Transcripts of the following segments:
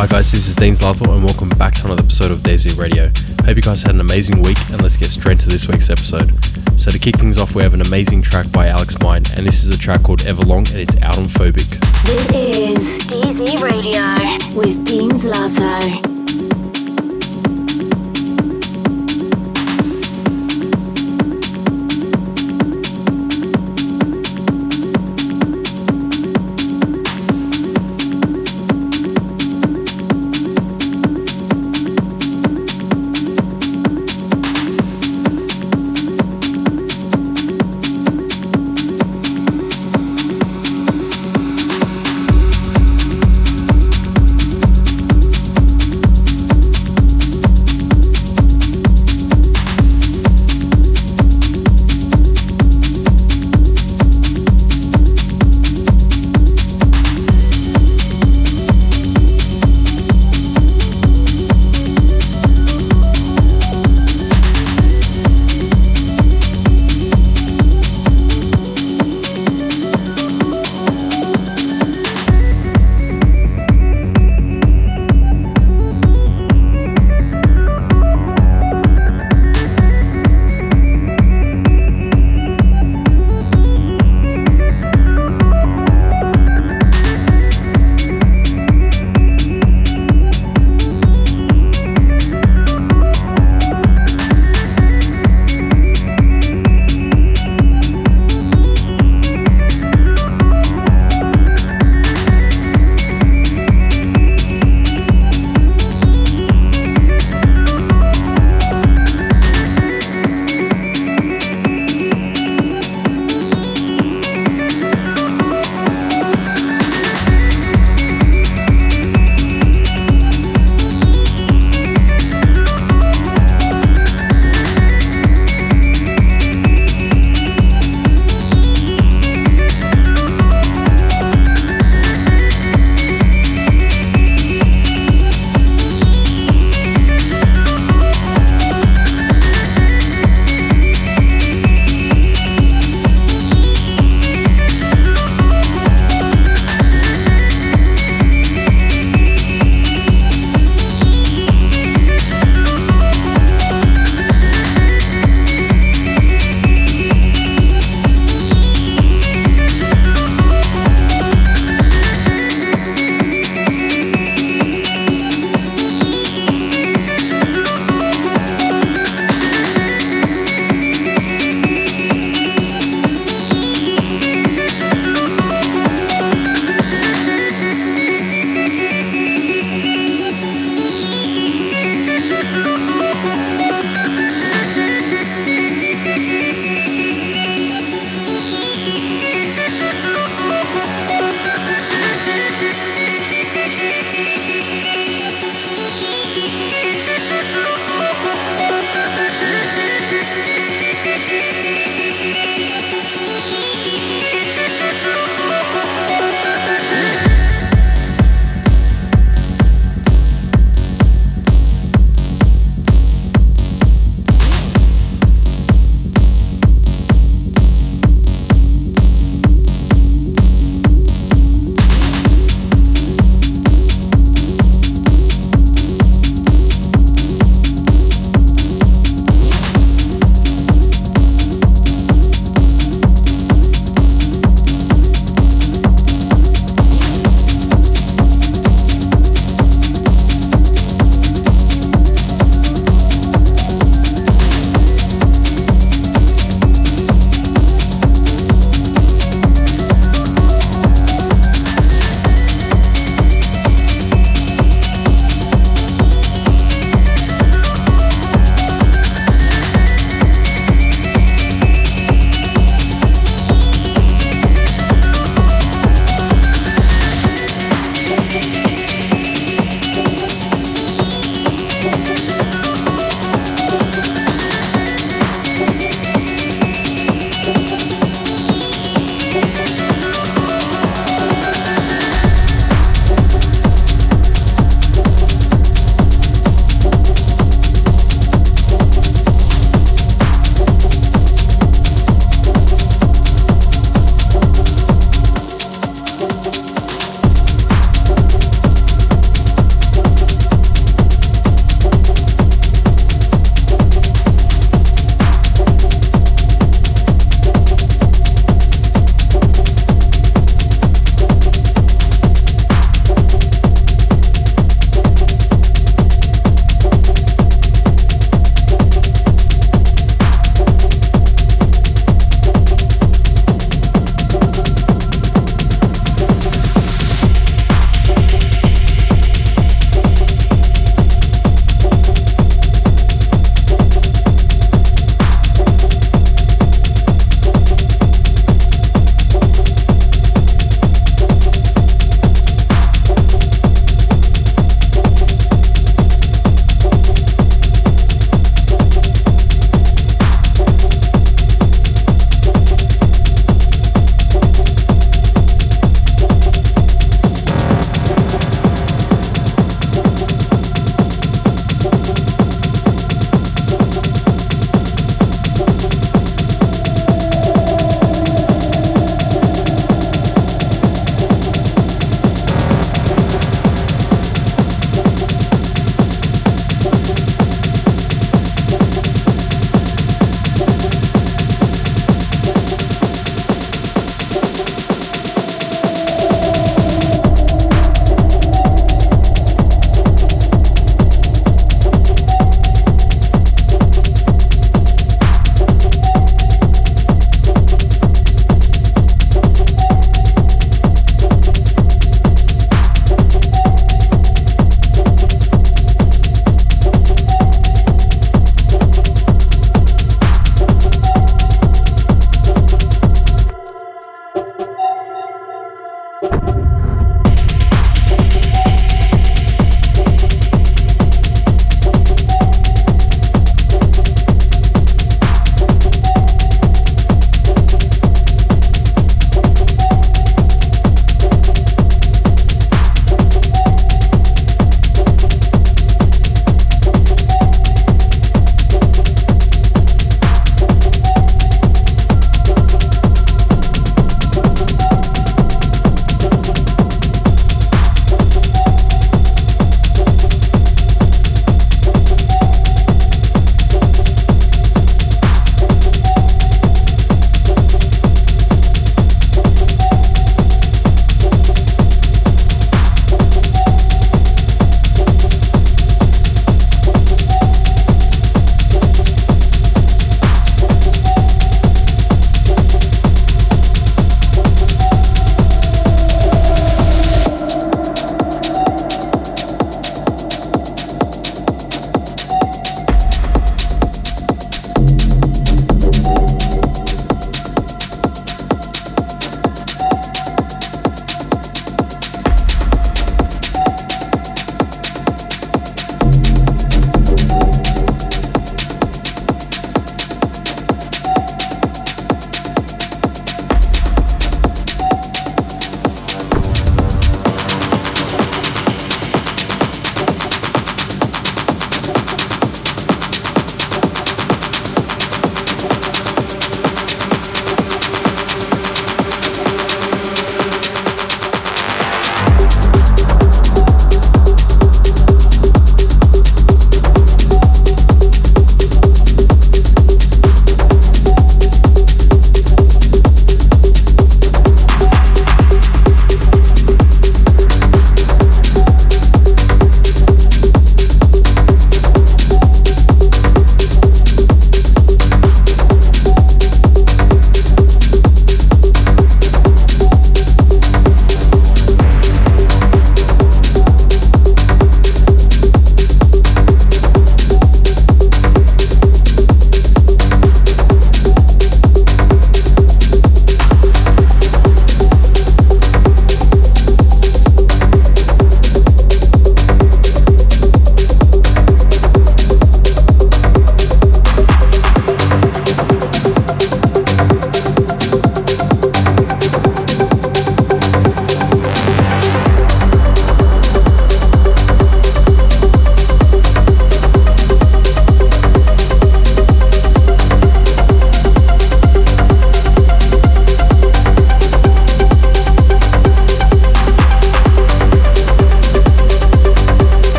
Hi guys, this is Dean Zlato and welcome back to another episode of DZ Radio. Hope you guys had an amazing week and let's get straight to this week's episode. So to kick things off, we have an amazing track by Alex Mine and this is a track called Everlong and it's out on Phobiq. This is DZ Radio with Dean Zlato.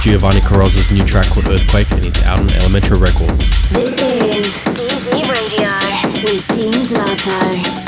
Giovanni Carozza's new track called Earthquake, and it's out on Elemental Records. This is DZ Radio with Dean Zlato.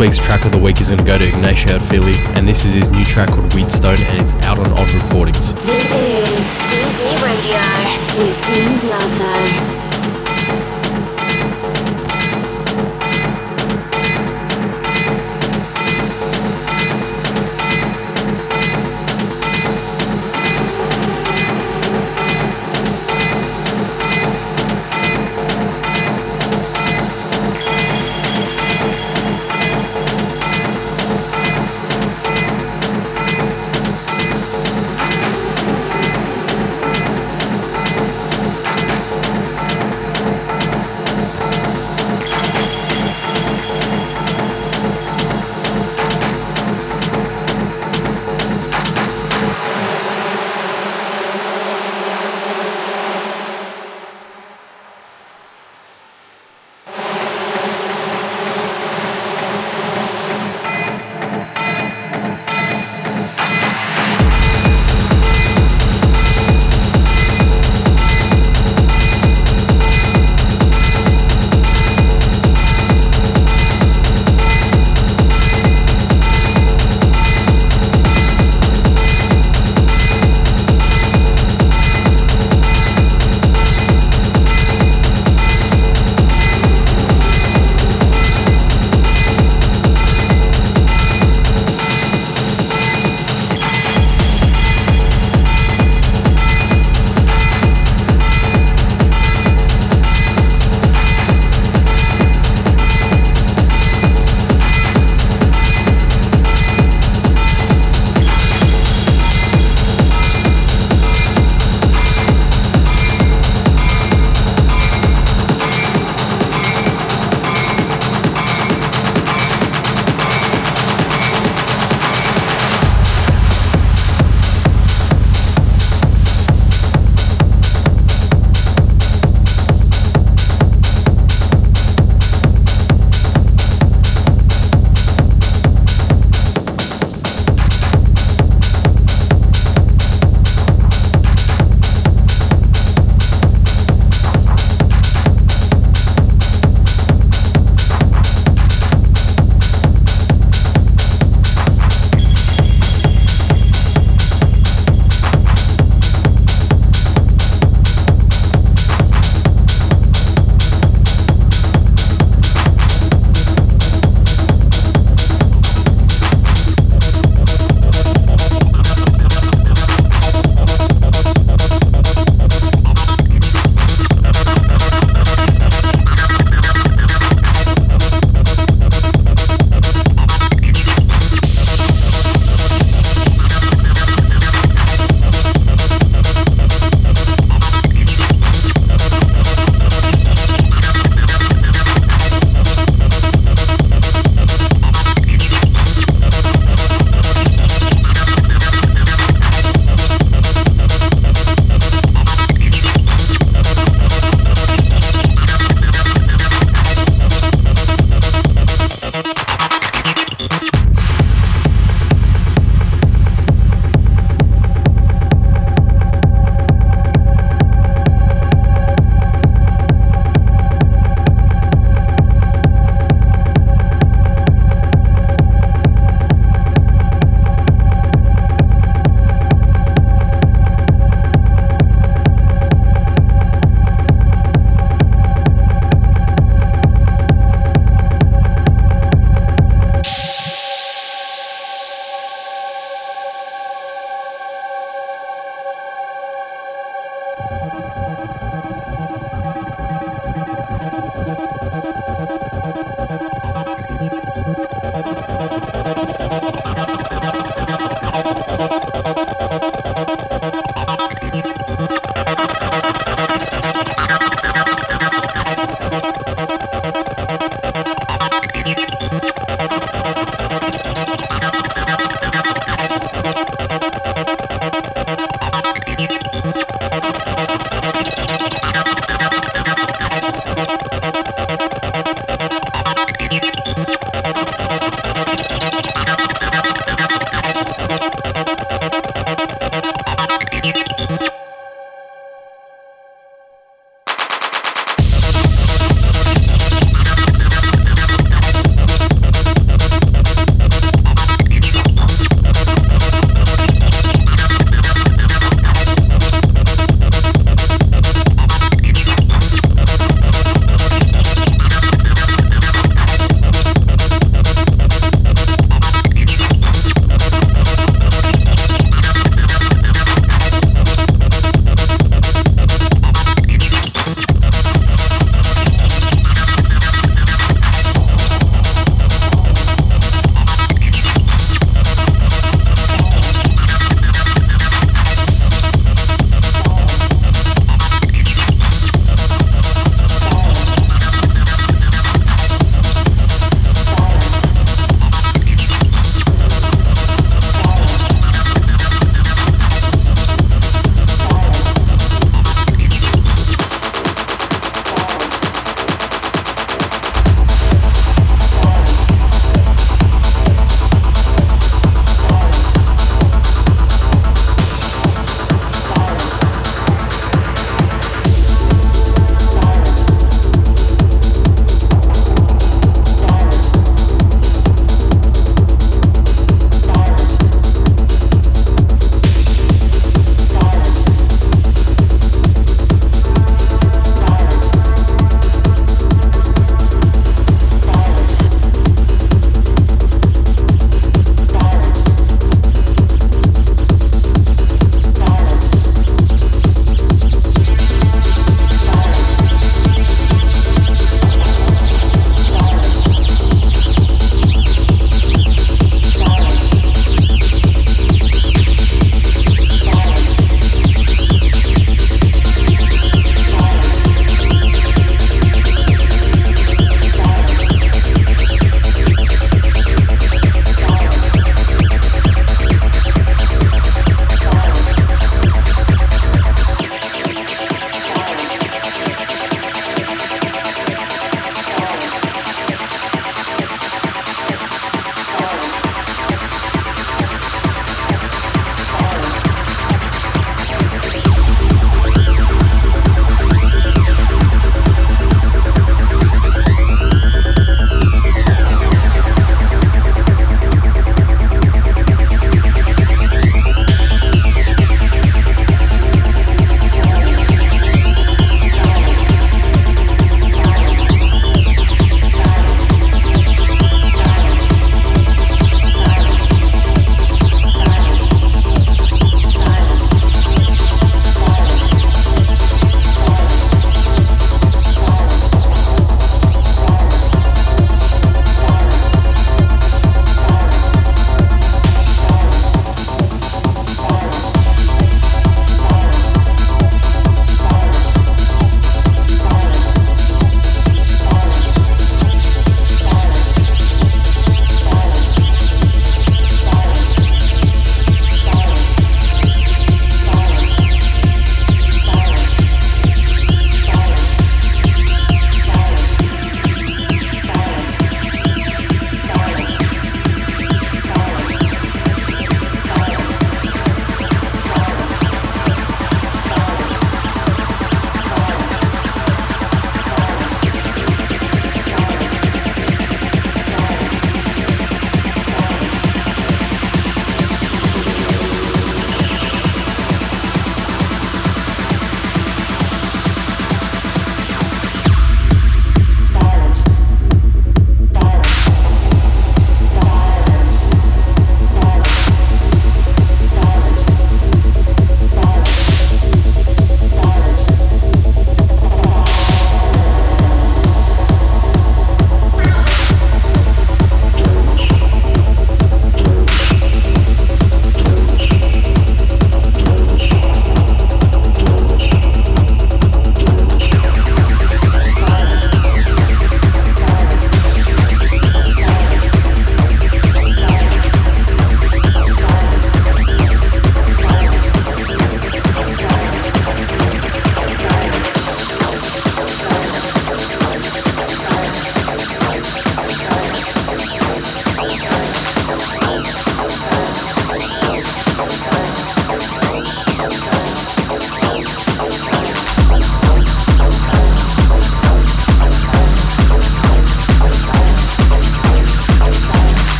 Week's track of the week is going to go to Ignacio Arfeli, and this is his new track called Wheatstone, and it's out on Odd Recordings. This is DZ Radio with Dean.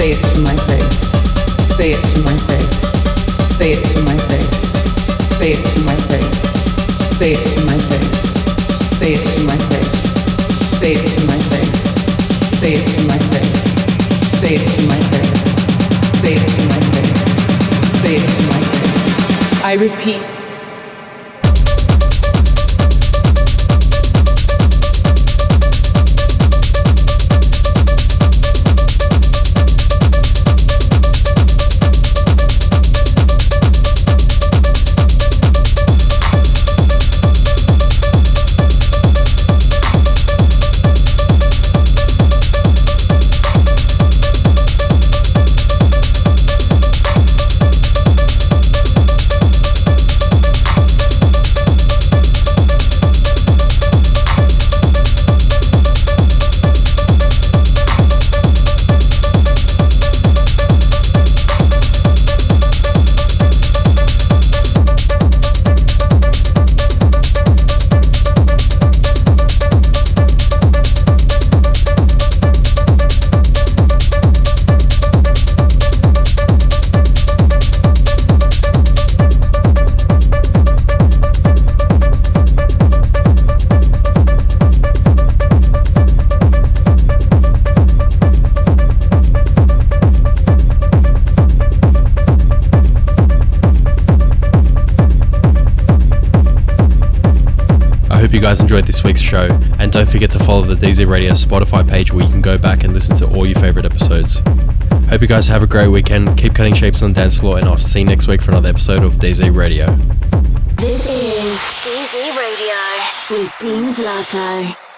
Say it to my face. Say it to my face. Say it to my face. Say it to my face. Say it to my face. Say it to my face. Say it to my face. Say it to my face. Say it to my face. Say it to my face. Say it to my face. I repeat. DZ Radio Spotify page where you can go back and listen to all your favorite episodes. Hope you guys have a great weekend, keep cutting shapes on the dance floor, and I'll see you next week for another episode of DZ Radio. This is DZ Radio with Dean Zlato.